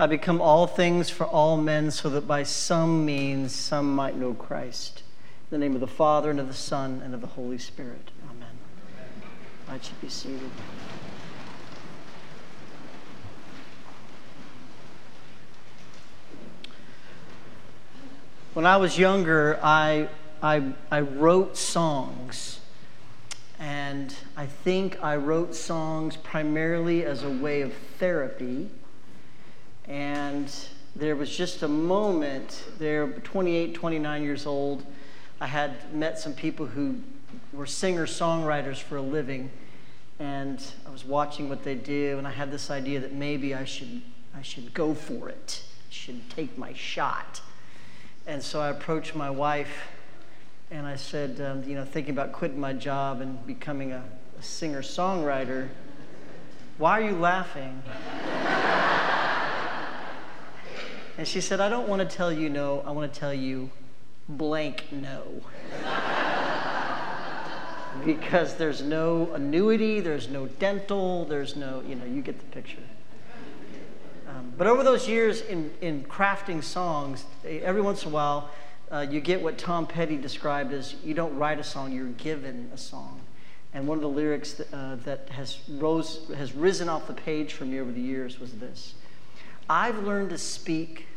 I become all things for all men, so that by some means some might know Christ. In the name of the Father, and of the Son, and of the Holy Spirit. Amen. I should be seated. When I was younger, I, I, I wrote songs. And I think I wrote songs primarily as a way of therapy. And there was just a moment there, 28, 29 years old. I had met some people who were singer songwriters for a living. And I was watching what they do, and I had this idea that maybe I should, I should go for it, I should take my shot. And so I approached my wife and I said, um, you know, thinking about quitting my job and becoming a, a singer songwriter, why are you laughing? And she said, I don't want to tell you no, I want to tell you blank no. because there's no annuity, there's no dental, there's no, you know, you get the picture. Um, but over those years in, in crafting songs, every once in a while, uh, you get what Tom Petty described as you don't write a song, you're given a song. And one of the lyrics that, uh, that has, rose, has risen off the page for me over the years was this I've learned to speak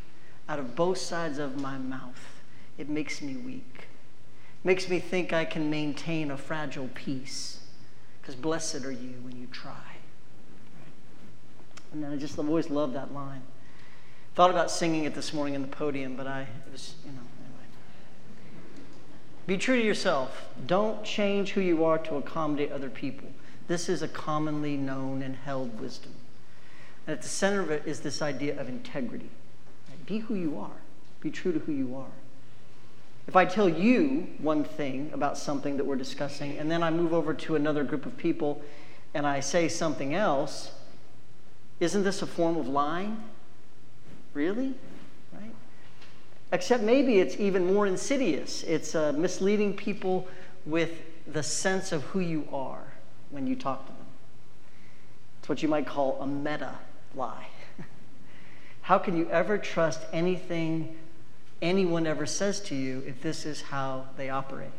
out of both sides of my mouth. It makes me weak, makes me think I can maintain a fragile peace. Because blessed are you when you try. And I just always loved that line. Thought about singing it this morning in the podium, but I it was, you know, anyway. Be true to yourself. Don't change who you are to accommodate other people. This is a commonly known and held wisdom. And at the center of it is this idea of integrity. Be who you are. Be true to who you are. If I tell you one thing about something that we're discussing, and then I move over to another group of people and I say something else, isn't this a form of lying? Really? Right? Except maybe it's even more insidious. It's uh, misleading people with the sense of who you are when you talk to them. It's what you might call a meta lie. How can you ever trust anything anyone ever says to you if this is how they operate?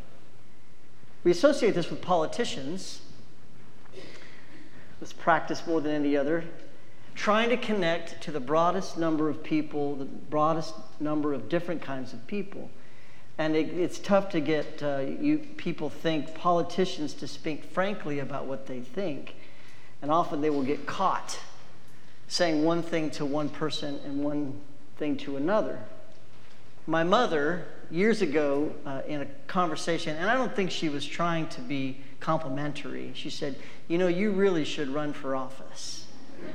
We associate this with politicians. This practice more than any other trying to connect to the broadest number of people, the broadest number of different kinds of people. And it, it's tough to get uh, you people think politicians to speak frankly about what they think, and often they will get caught saying one thing to one person and one thing to another. My mother, years ago, uh, in a conversation, and I don't think she was trying to be complimentary, she said, You know, you really should run for office.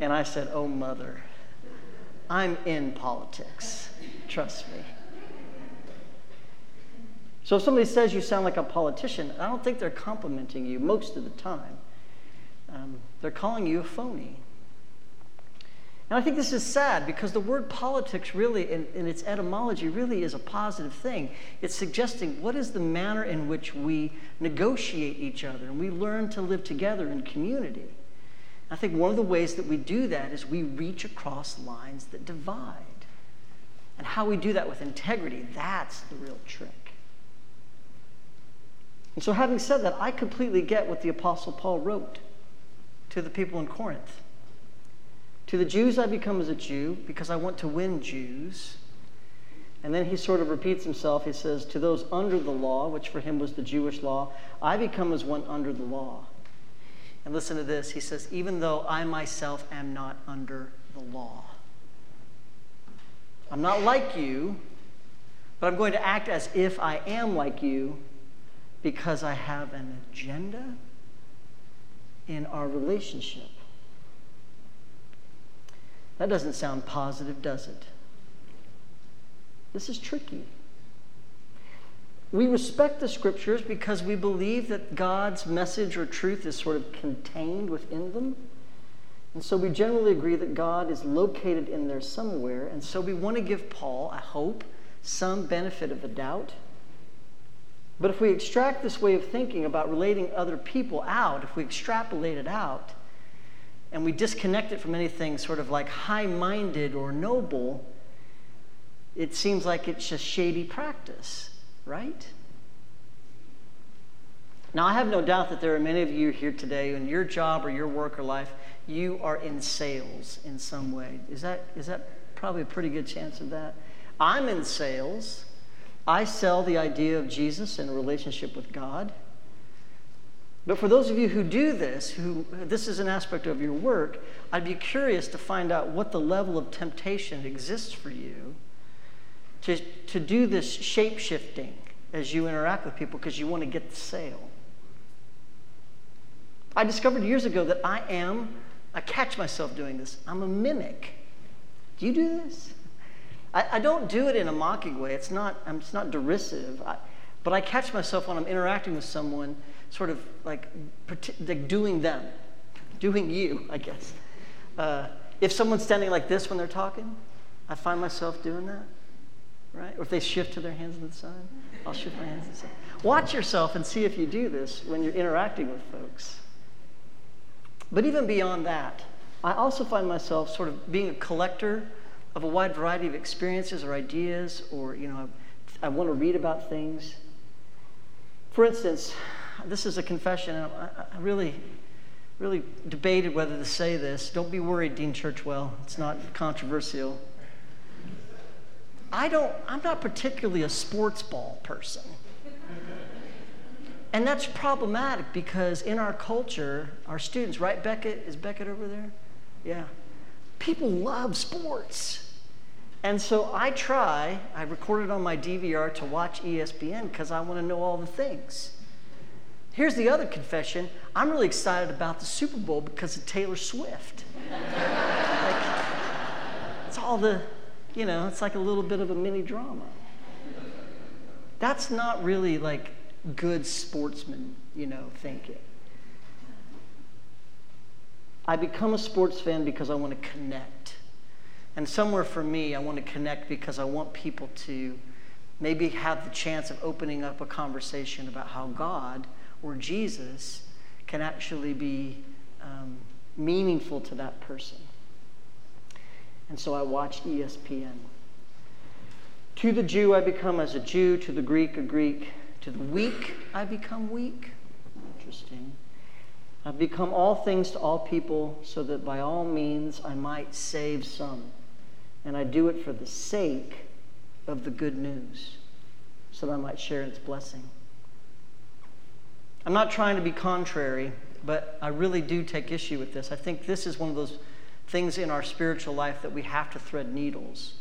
And I said, Oh, mother, I'm in politics. Trust me. So if somebody says you sound like a politician, I don't think they're complimenting you most of the time. Um, they're calling you a phony. And I think this is sad because the word politics really, in, in, its etymology, really is a positive thing. It's suggesting what is the manner in which we negotiate each other and we learn to live together in community. I think one of the ways that we do that is we reach across lines that divide. And how we do that with integrity, that's the real trick. And so, having said that, I completely get what the Apostle Paul wrote to the people in Corinth. To the Jews, I become as a Jew because I want to win Jews. And then he sort of repeats himself. He says, To those under the law, which for him was the Jewish law, I become as one under the law and listen to this. He says, Even though I myself am not under the law, I'm not like you, but I'm going to act as if I am like you because I have an agenda in our relationship. That doesn't sound positive, does it? This is tricky. We respect the scriptures because we believe that God's message or truth is sort of contained within them. And so we generally agree that God is located in there somewhere. And so we want to give Paul, I hope, some benefit of the doubt. But if we extract this way of thinking about relating other people out, if we extrapolate it out, and we disconnect it from anything sort of like high minded or noble, it seems like it's just shady practice, right? Now, I have no doubt that there are many of you here today in your job or your work or life, you are in sales in some way. Is that, is that probably a pretty good chance of that? I'm in sales. I sell the idea of Jesus and a relationship with God. But for those of you who do this, who this is an aspect of your work, I'd be curious to find out what the level of temptation exists for you to, to do this shape shifting as you interact with people because you want to get the sale. I discovered years ago that I am, I catch myself doing this. I'm a mimic. Do you do this? I, I don't do it in a mocking way. It's not, I'm, it's not derisive. I, but I catch myself when I'm interacting with someone sort of like, like doing them, doing you, I guess. Uh, if someone's standing like this when they're talking, I find myself doing that, right? Or if they shift to their hands to the side, I'll shift my hands to the side. Watch yourself and see if you do this when you're interacting with folks. But even beyond that, I also find myself sort of being a collector of a wide variety of experiences or ideas, or, you know, I, I want to read about things. For instance, this is a confession. I, I really, really debated whether to say this. Don't be worried, Dean Churchwell. It's not controversial. I don't, I'm not particularly a sports ball person. And that's problematic because in our culture, our students, right, Beckett? Is Beckett over there? Yeah. People love sports. And so I try, I recorded on my DVR to watch ESPN because I want to know all the things. Here's the other confession I'm really excited about the Super Bowl because of Taylor Swift. like, it's all the, you know, it's like a little bit of a mini drama. That's not really like good sportsman, you know, thinking. I become a sports fan because I want to connect. And somewhere for me, I want to connect because I want people to maybe have the chance of opening up a conversation about how God or Jesus can actually be um, meaningful to that person. And so I watch ESPN. To the Jew, I become as a Jew. To the Greek, a Greek. To the weak, I become weak. Interesting. I've become all things to all people so that by all means I might save some. And I do it for the sake of the good news, so that I might share its blessing. I'm not trying to be contrary, but I really do take issue with this. I think this is one of those things in our spiritual life that we have to thread needles.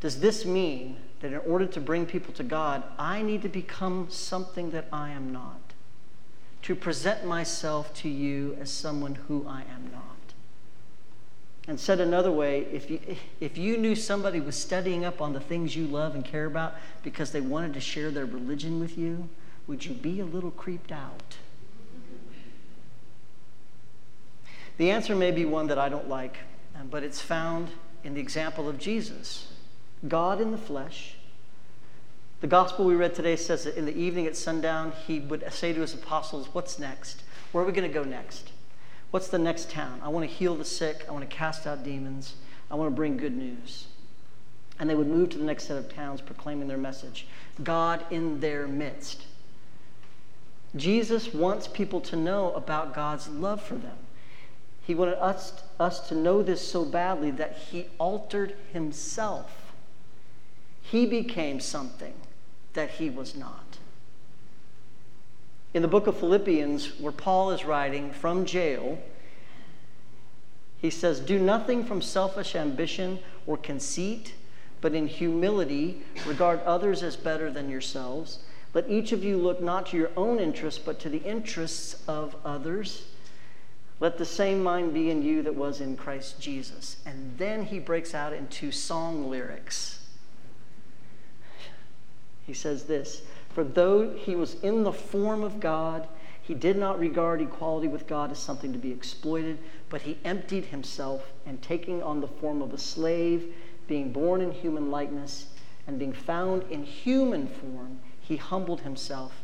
Does this mean that in order to bring people to God, I need to become something that I am not? To present myself to you as someone who I am not? And said another way, if you, if you knew somebody was studying up on the things you love and care about because they wanted to share their religion with you, would you be a little creeped out? The answer may be one that I don't like, but it's found in the example of Jesus God in the flesh. The gospel we read today says that in the evening at sundown, he would say to his apostles, What's next? Where are we going to go next? What's the next town? I want to heal the sick. I want to cast out demons. I want to bring good news. And they would move to the next set of towns proclaiming their message God in their midst. Jesus wants people to know about God's love for them. He wanted us, us to know this so badly that he altered himself. He became something that he was not. In the book of Philippians, where Paul is writing from jail, he says, Do nothing from selfish ambition or conceit, but in humility regard others as better than yourselves let each of you look not to your own interests, but to the interests of others. Let the same mind be in you that was in Christ Jesus. And then he breaks out into song lyrics. He says this For though he was in the form of God, he did not regard equality with God as something to be exploited, but he emptied himself and taking on the form of a slave, being born in human likeness, and being found in human form he humbled himself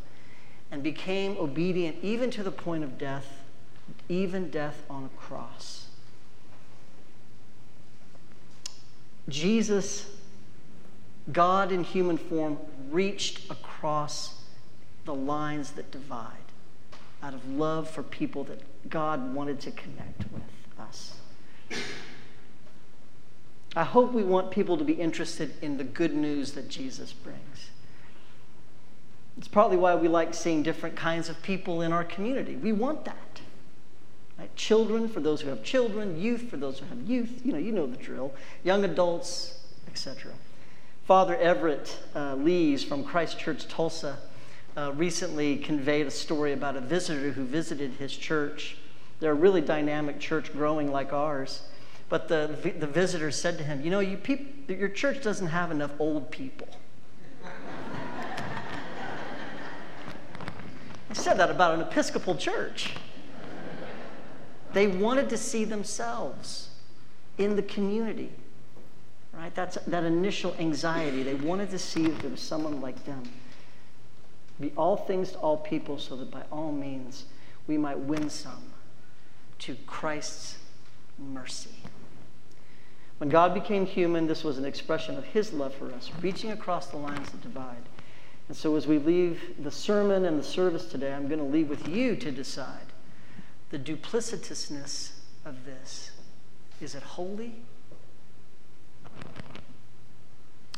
and became obedient even to the point of death, even death on a cross. Jesus, God in human form, reached across the lines that divide out of love for people that God wanted to connect with us. I hope we want people to be interested in the good news that Jesus brings. It's partly why we like seeing different kinds of people in our community. We want that. Right? Children for those who have children, youth for those who have youth. You know, you know the drill. Young adults, etc. Father Everett uh, Lees from Christ Church Tulsa uh, recently conveyed a story about a visitor who visited his church. They're a really dynamic church growing like ours. But the, the visitor said to him, You know, you peop- your church doesn't have enough old people. he said that about an Episcopal church. They wanted to see themselves in the community, right? That's that initial anxiety. They wanted to see if there was someone like them. Be all things to all people so that by all means we might win some to Christ's mercy. When God became human, this was an expression of his love for us, reaching across the lines that divide. And so, as we leave the sermon and the service today, I'm going to leave with you to decide the duplicitousness of this. Is it holy?